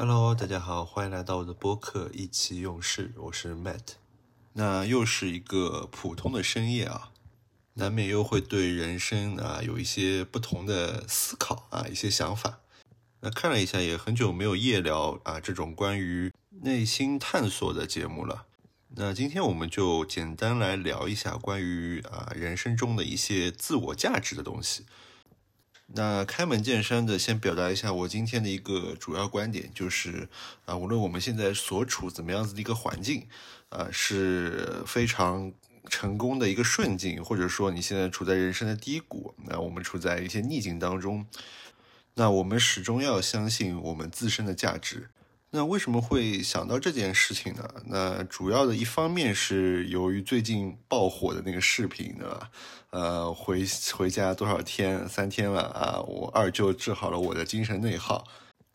Hello，大家好，欢迎来到我的播客意气用事，我是 Matt。那又是一个普通的深夜啊，难免又会对人生啊有一些不同的思考啊，一些想法。那看了一下，也很久没有夜聊啊这种关于内心探索的节目了。那今天我们就简单来聊一下关于啊人生中的一些自我价值的东西。那开门见山的先表达一下我今天的一个主要观点，就是啊，无论我们现在所处怎么样子的一个环境，啊是非常成功的一个顺境，或者说你现在处在人生的低谷，那我们处在一些逆境当中，那我们始终要相信我们自身的价值。那为什么会想到这件事情呢？那主要的一方面是由于最近爆火的那个视频，对吧？呃，回回家多少天？三天了啊！我二舅治好了我的精神内耗，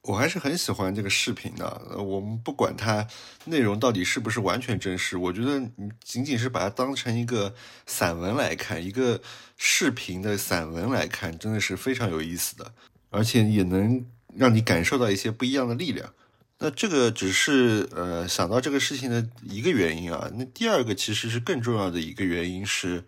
我还是很喜欢这个视频的。我们不管它内容到底是不是完全真实，我觉得你仅仅是把它当成一个散文来看，一个视频的散文来看，真的是非常有意思的，而且也能让你感受到一些不一样的力量。那这个只是呃想到这个事情的一个原因啊，那第二个其实是更重要的一个原因是，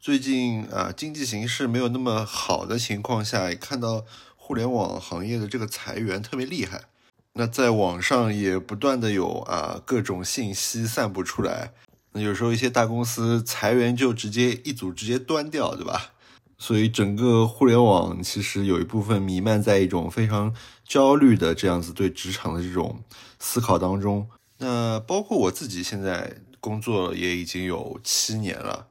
最近啊经济形势没有那么好的情况下，看到互联网行业的这个裁员特别厉害，那在网上也不断的有啊各种信息散布出来，那有时候一些大公司裁员就直接一组直接端掉，对吧？所以整个互联网其实有一部分弥漫在一种非常焦虑的这样子对职场的这种思考当中。那包括我自己现在工作也已经有七年了，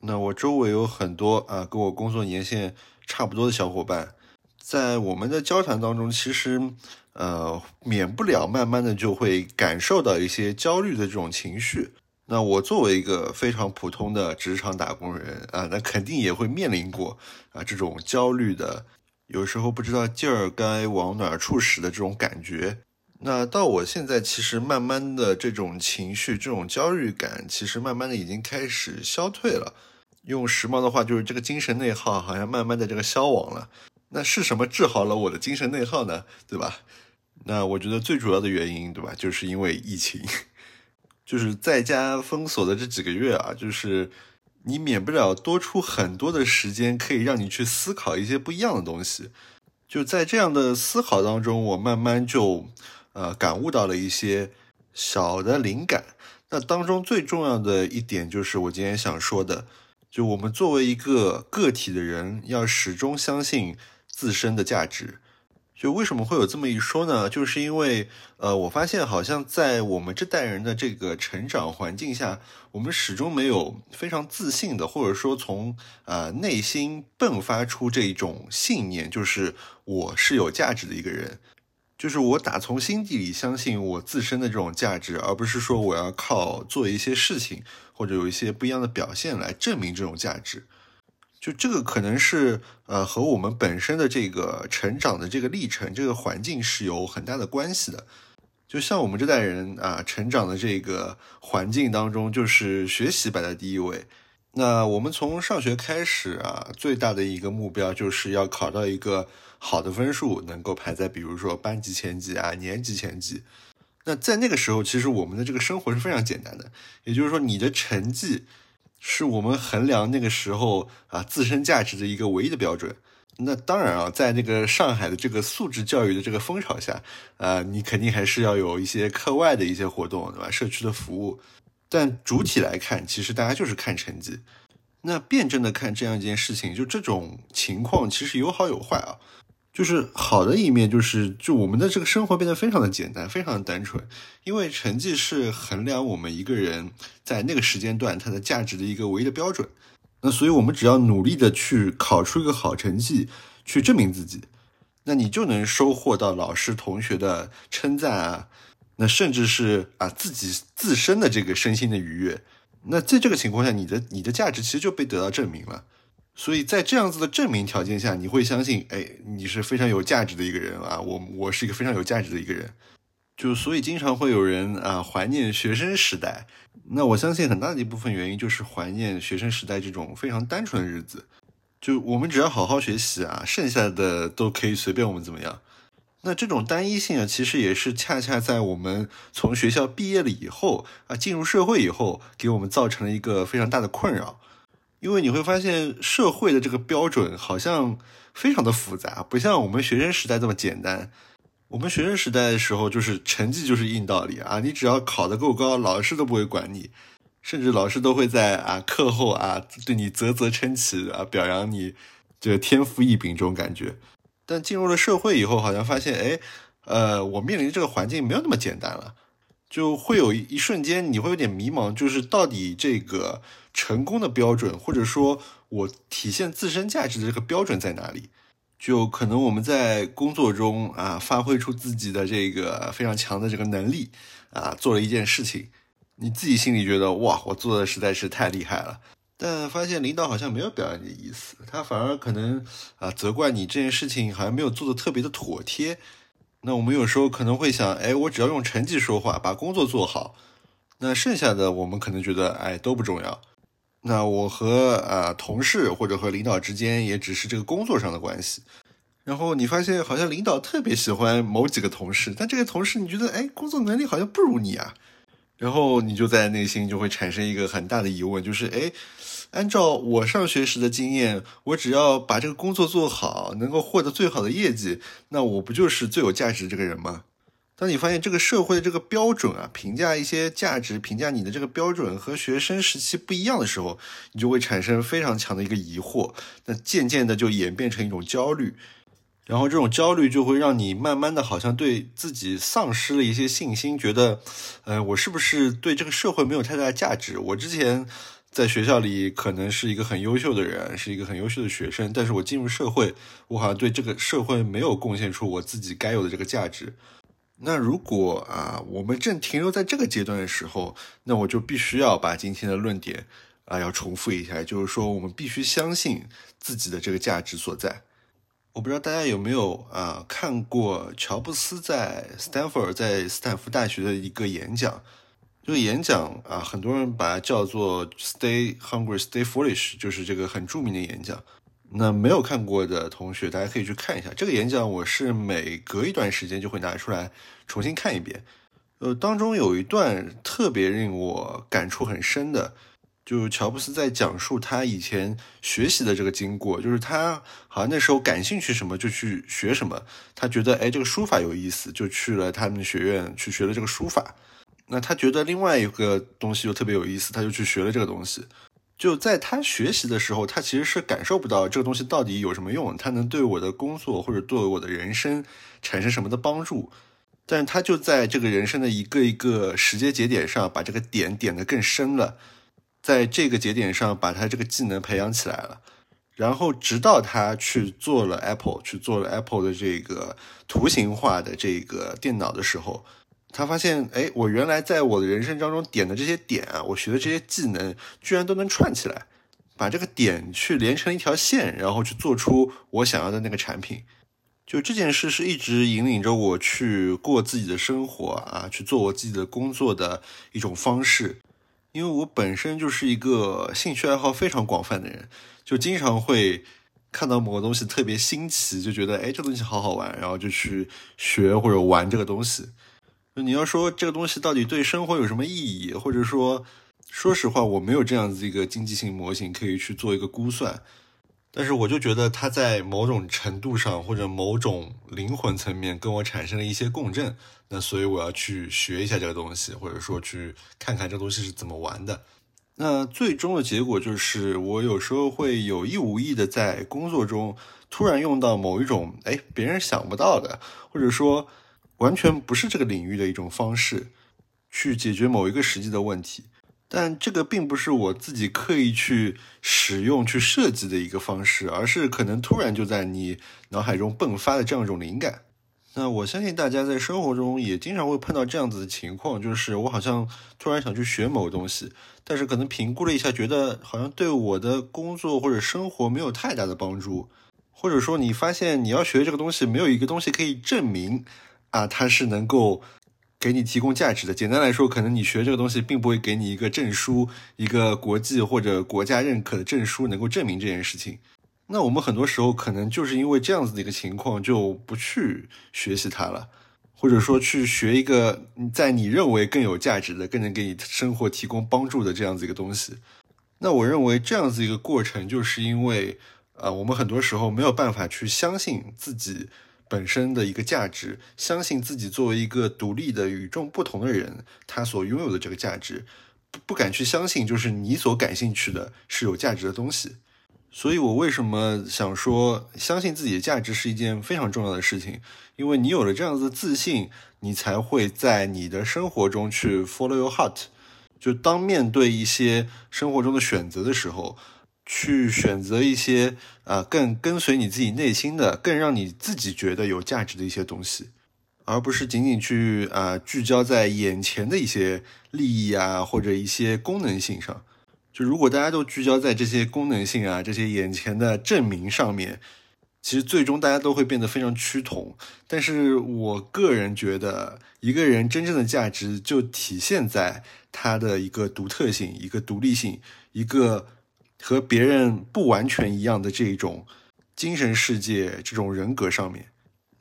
那我周围有很多啊跟我工作年限差不多的小伙伴，在我们的交谈当中，其实呃免不了慢慢的就会感受到一些焦虑的这种情绪。那我作为一个非常普通的职场打工人啊，那肯定也会面临过啊这种焦虑的，有时候不知道劲儿该往哪儿处使的这种感觉。那到我现在，其实慢慢的这种情绪、这种焦虑感，其实慢慢的已经开始消退了。用时髦的话，就是这个精神内耗好像慢慢的这个消亡了。那是什么治好了我的精神内耗呢？对吧？那我觉得最主要的原因，对吧，就是因为疫情。就是在家封锁的这几个月啊，就是你免不了多出很多的时间，可以让你去思考一些不一样的东西。就在这样的思考当中，我慢慢就呃感悟到了一些小的灵感。那当中最重要的一点就是我今天想说的，就我们作为一个个体的人，要始终相信自身的价值。就为什么会有这么一说呢？就是因为，呃，我发现好像在我们这代人的这个成长环境下，我们始终没有非常自信的，或者说从呃内心迸发出这种信念，就是我是有价值的一个人，就是我打从心底里相信我自身的这种价值，而不是说我要靠做一些事情或者有一些不一样的表现来证明这种价值。就这个可能是呃和我们本身的这个成长的这个历程、这个环境是有很大的关系的。就像我们这代人啊，成长的这个环境当中，就是学习摆在第一位。那我们从上学开始啊，最大的一个目标就是要考到一个好的分数，能够排在比如说班级前几啊、年级前几。那在那个时候，其实我们的这个生活是非常简单的，也就是说你的成绩。是我们衡量那个时候啊自身价值的一个唯一的标准。那当然啊，在那个上海的这个素质教育的这个风潮下，啊，你肯定还是要有一些课外的一些活动，对吧？社区的服务。但主体来看，其实大家就是看成绩。那辩证的看这样一件事情，就这种情况其实有好有坏啊。就是好的一面，就是就我们的这个生活变得非常的简单，非常的单纯，因为成绩是衡量我们一个人在那个时间段他的价值的一个唯一的标准。那所以我们只要努力的去考出一个好成绩，去证明自己，那你就能收获到老师同学的称赞啊，那甚至是啊自己自身的这个身心的愉悦。那在这个情况下，你的你的价值其实就被得到证明了。所以在这样子的证明条件下，你会相信，哎，你是非常有价值的一个人啊！我我是一个非常有价值的一个人，就所以经常会有人啊怀念学生时代。那我相信很大的一部分原因就是怀念学生时代这种非常单纯的日子。就我们只要好好学习啊，剩下的都可以随便我们怎么样。那这种单一性啊，其实也是恰恰在我们从学校毕业了以后啊，进入社会以后，给我们造成了一个非常大的困扰。因为你会发现，社会的这个标准好像非常的复杂，不像我们学生时代这么简单。我们学生时代的时候，就是成绩就是硬道理啊，你只要考得够高，老师都不会管你，甚至老师都会在啊课后啊对你啧啧称奇啊，表扬你这天赋异禀这种感觉。但进入了社会以后，好像发现，哎，呃，我面临这个环境没有那么简单了，就会有一瞬间你会有点迷茫，就是到底这个成功的标准，或者说我体现自身价值的这个标准在哪里？就可能我们在工作中啊，发挥出自己的这个非常强的这个能力啊，做了一件事情，你自己心里觉得哇，我做的实在是太厉害了。但发现领导好像没有表扬你的意思，他反而可能啊责怪你这件事情好像没有做的特别的妥帖。那我们有时候可能会想，哎，我只要用成绩说话，把工作做好，那剩下的我们可能觉得哎都不重要。那我和啊同事或者和领导之间也只是这个工作上的关系。然后你发现好像领导特别喜欢某几个同事，但这个同事你觉得哎工作能力好像不如你啊。然后你就在内心就会产生一个很大的疑问，就是哎，按照我上学时的经验，我只要把这个工作做好，能够获得最好的业绩，那我不就是最有价值这个人吗？当你发现这个社会的这个标准啊，评价一些价值，评价你的这个标准和学生时期不一样的时候，你就会产生非常强的一个疑惑，那渐渐的就演变成一种焦虑。然后这种焦虑就会让你慢慢的好像对自己丧失了一些信心，觉得，呃，我是不是对这个社会没有太大的价值？我之前在学校里可能是一个很优秀的人，是一个很优秀的学生，但是我进入社会，我好像对这个社会没有贡献出我自己该有的这个价值。那如果啊，我们正停留在这个阶段的时候，那我就必须要把今天的论点啊要重复一下，就是说我们必须相信自己的这个价值所在。我不知道大家有没有啊看过乔布斯在斯坦福在斯坦福大学的一个演讲。这个演讲啊，很多人把它叫做 “Stay Hungry, Stay Foolish”，就是这个很著名的演讲。那没有看过的同学，大家可以去看一下这个演讲。我是每隔一段时间就会拿出来重新看一遍。呃，当中有一段特别令我感触很深的。就乔布斯在讲述他以前学习的这个经过，就是他好像那时候感兴趣什么就去学什么，他觉得哎这个书法有意思，就去了他们学院去学了这个书法。那他觉得另外一个东西又特别有意思，他就去学了这个东西。就在他学习的时候，他其实是感受不到这个东西到底有什么用，他能对我的工作或者对我的人生产生什么的帮助。但是他就在这个人生的一个一个时间节点上，把这个点点的更深了。在这个节点上，把他这个技能培养起来了，然后直到他去做了 Apple，去做了 Apple 的这个图形化的这个电脑的时候，他发现，哎，我原来在我的人生当中点的这些点啊，我学的这些技能，居然都能串起来，把这个点去连成一条线，然后去做出我想要的那个产品。就这件事是一直引领着我去过自己的生活啊，去做我自己的工作的一种方式。因为我本身就是一个兴趣爱好非常广泛的人，就经常会看到某个东西特别新奇，就觉得哎，这东西好好玩，然后就去学或者玩这个东西。你要说这个东西到底对生活有什么意义，或者说，说实话，我没有这样子一个经济性模型可以去做一个估算。但是我就觉得它在某种程度上或者某种灵魂层面跟我产生了一些共振，那所以我要去学一下这个东西，或者说去看看这东西是怎么玩的。那最终的结果就是，我有时候会有意无意的在工作中突然用到某一种哎别人想不到的，或者说完全不是这个领域的一种方式，去解决某一个实际的问题。但这个并不是我自己刻意去使用、去设计的一个方式，而是可能突然就在你脑海中迸发的这样一种灵感。那我相信大家在生活中也经常会碰到这样子的情况，就是我好像突然想去学某个东西，但是可能评估了一下，觉得好像对我的工作或者生活没有太大的帮助，或者说你发现你要学这个东西，没有一个东西可以证明啊，它是能够。给你提供价值的，简单来说，可能你学这个东西并不会给你一个证书，一个国际或者国家认可的证书，能够证明这件事情。那我们很多时候可能就是因为这样子的一个情况，就不去学习它了，或者说去学一个在你认为更有价值的、更能给你生活提供帮助的这样子一个东西。那我认为这样子一个过程，就是因为，呃，我们很多时候没有办法去相信自己本身的一个价值，相信自己作为一个独立的、与众不同的人，他所拥有的这个价值，不不敢去相信，就是你所感兴趣的是有价值的东西。所以我为什么想说，相信自己的价值是一件非常重要的事情？因为你有了这样子的自信，你才会在你的生活中去 follow your heart。就当面对一些生活中的选择的时候，去选择一些啊更跟随你自己内心的、更让你自己觉得有价值的一些东西，而不是仅仅去啊聚焦在眼前的一些利益啊或者一些功能性上。就如果大家都聚焦在这些功能性啊、这些眼前的证明上面。其实最终大家都会变得非常趋同，但是我个人觉得，一个人真正的价值就体现在他的一个独特性、一个独立性、一个和别人不完全一样的这种精神世界、这种人格上面。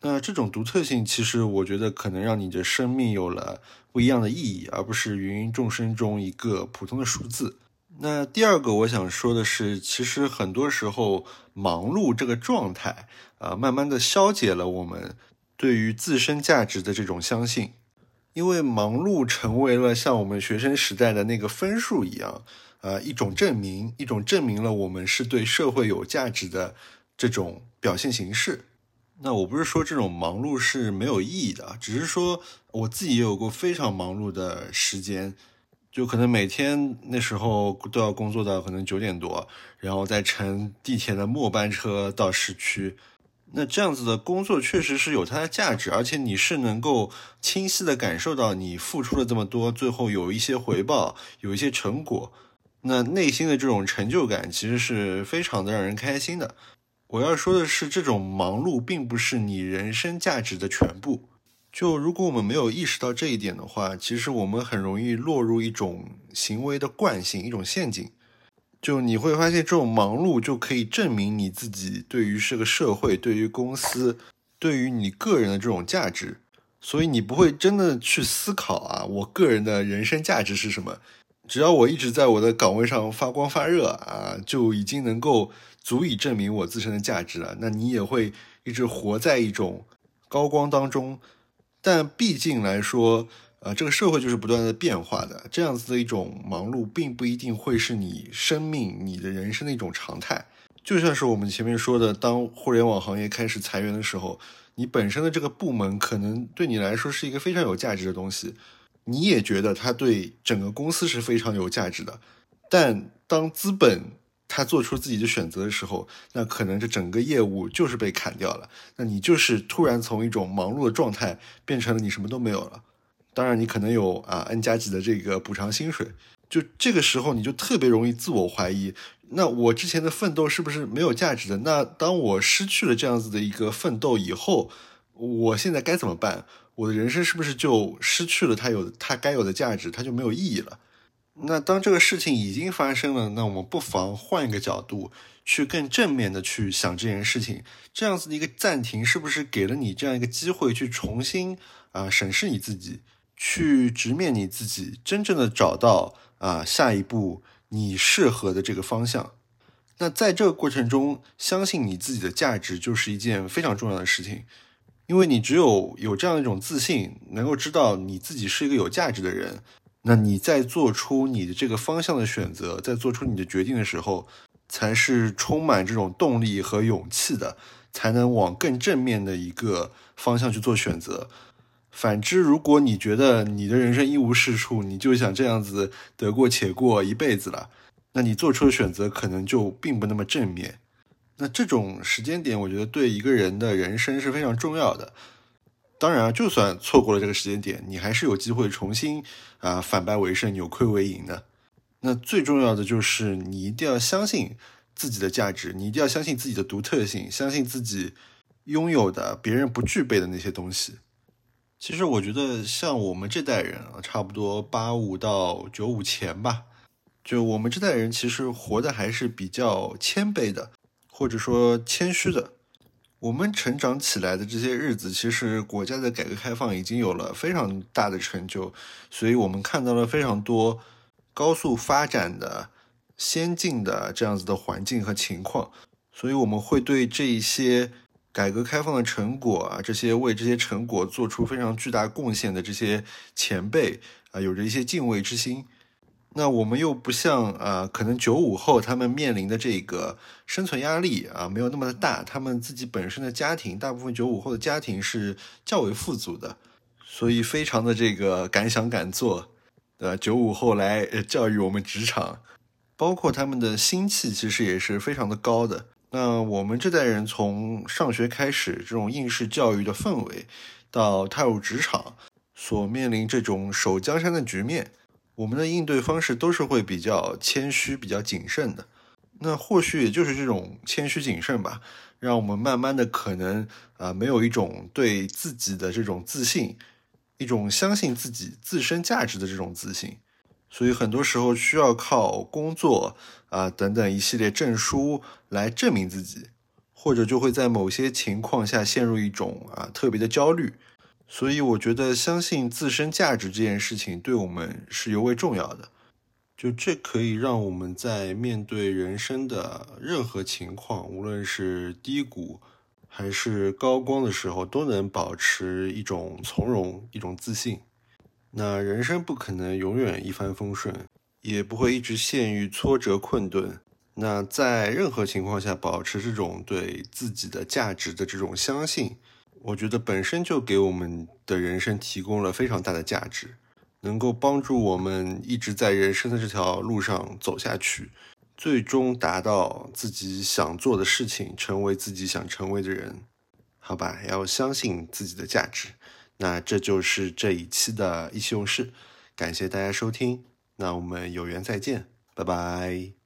那这种独特性，其实我觉得可能让你的生命有了不一样的意义，而不是芸芸众生中一个普通的数字。那第二个我想说的是，其实很多时候忙碌这个状态啊，慢慢的消解了我们对于自身价值的这种相信，因为忙碌成为了像我们学生时代的那个分数一样，啊，一种证明，一种证明了我们是对社会有价值的这种表现形式。那我不是说这种忙碌是没有意义的，只是说我自己也有过非常忙碌的时间。就可能每天那时候都要工作到可能九点多，然后再乘地铁的末班车到市区。那这样子的工作确实是有它的价值，而且你是能够清晰的感受到你付出了这么多，最后有一些回报，有一些成果。那内心的这种成就感其实是非常的让人开心的。我要说的是，这种忙碌并不是你人生价值的全部。就如果我们没有意识到这一点的话，其实我们很容易落入一种行为的惯性，一种陷阱。就你会发现，这种忙碌就可以证明你自己对于这个社会、对于公司、对于你个人的这种价值。所以你不会真的去思考啊，我个人的人生价值是什么？只要我一直在我的岗位上发光发热啊，就已经能够足以证明我自身的价值了。那你也会一直活在一种高光当中。但毕竟来说，呃，这个社会就是不断的变化的，这样子的一种忙碌，并不一定会是你生命、你的人生的一种常态。就像是我们前面说的，当互联网行业开始裁员的时候，你本身的这个部门可能对你来说是一个非常有价值的东西，你也觉得它对整个公司是非常有价值的。但当资本他做出自己的选择的时候，那可能这整个业务就是被砍掉了。那你就是突然从一种忙碌的状态变成了你什么都没有了。当然，你可能有啊 N 加几的这个补偿薪水。就这个时候，你就特别容易自我怀疑：那我之前的奋斗是不是没有价值的？那当我失去了这样子的一个奋斗以后，我现在该怎么办？我的人生是不是就失去了它有它该有的价值？它就没有意义了？那当这个事情已经发生了，那我们不妨换一个角度，去更正面的去想这件事情。这样子的一个暂停，是不是给了你这样一个机会，去重新啊审视你自己，去直面你自己，真正的找到啊下一步你适合的这个方向。那在这个过程中，相信你自己的价值，就是一件非常重要的事情。因为你只有有这样一种自信，能够知道你自己是一个有价值的人。那你在做出你的这个方向的选择，在做出你的决定的时候，才是充满这种动力和勇气的，才能往更正面的一个方向去做选择。反之，如果你觉得你的人生一无是处，你就想这样子得过且过一辈子了，那你做出的选择可能就并不那么正面。那这种时间点，我觉得对一个人的人生是非常重要的。当然啊，就算错过了这个时间点，你还是有机会重新啊反败为胜、扭亏为盈的。那最重要的就是你一定要相信自己的价值，你一定要相信自己的独特性，相信自己拥有的别人不具备的那些东西。其实我觉得，像我们这代人啊，差不多八五到九五前吧，就我们这代人其实活的还是比较谦卑的。或者说谦虚的。我们成长起来的这些日子，其实国家的改革开放已经有了非常大的成就，所以我们看到了非常多高速发展的、先进的这样子的环境和情况，所以我们会对这一些改革开放的成果啊，这些为这些成果做出非常巨大贡献的这些前辈啊，有着一些敬畏之心。那我们又不像啊，可能九五后他们面临的这个生存压力啊，没有那么的大。他们自己本身的家庭，大部分九五后的家庭是较为富足的，所以非常的这个敢想敢做。呃，九五后来教育我们职场，包括他们的心气，其实也是非常的高的。那我们这代人从上学开始，这种应试教育的氛围，到踏入职场，所面临这种守江山的局面。我们的应对方式都是会比较谦虚、比较谨慎的。那或许也就是这种谦虚谨慎吧，让我们慢慢的可能啊，没有一种对自己的这种自信，一种相信自己自身价值的这种自信。所以很多时候需要靠工作啊等等一系列证书来证明自己，或者就会在某些情况下陷入一种啊特别的焦虑。所以我觉得，相信自身价值这件事情对我们是尤为重要的。就这可以让我们在面对人生的任何情况，无论是低谷还是高光的时候，都能保持一种从容、一种自信。那人生不可能永远一帆风顺，也不会一直陷于挫折困顿。那在任何情况下，保持这种对自己的价值的这种相信。我觉得本身就给我们的人生提供了非常大的价值，能够帮助我们一直在人生的这条路上走下去，最终达到自己想做的事情，成为自己想成为的人。好吧，要相信自己的价值。那这就是这一期的意气用事，感谢大家收听，那我们有缘再见，拜拜。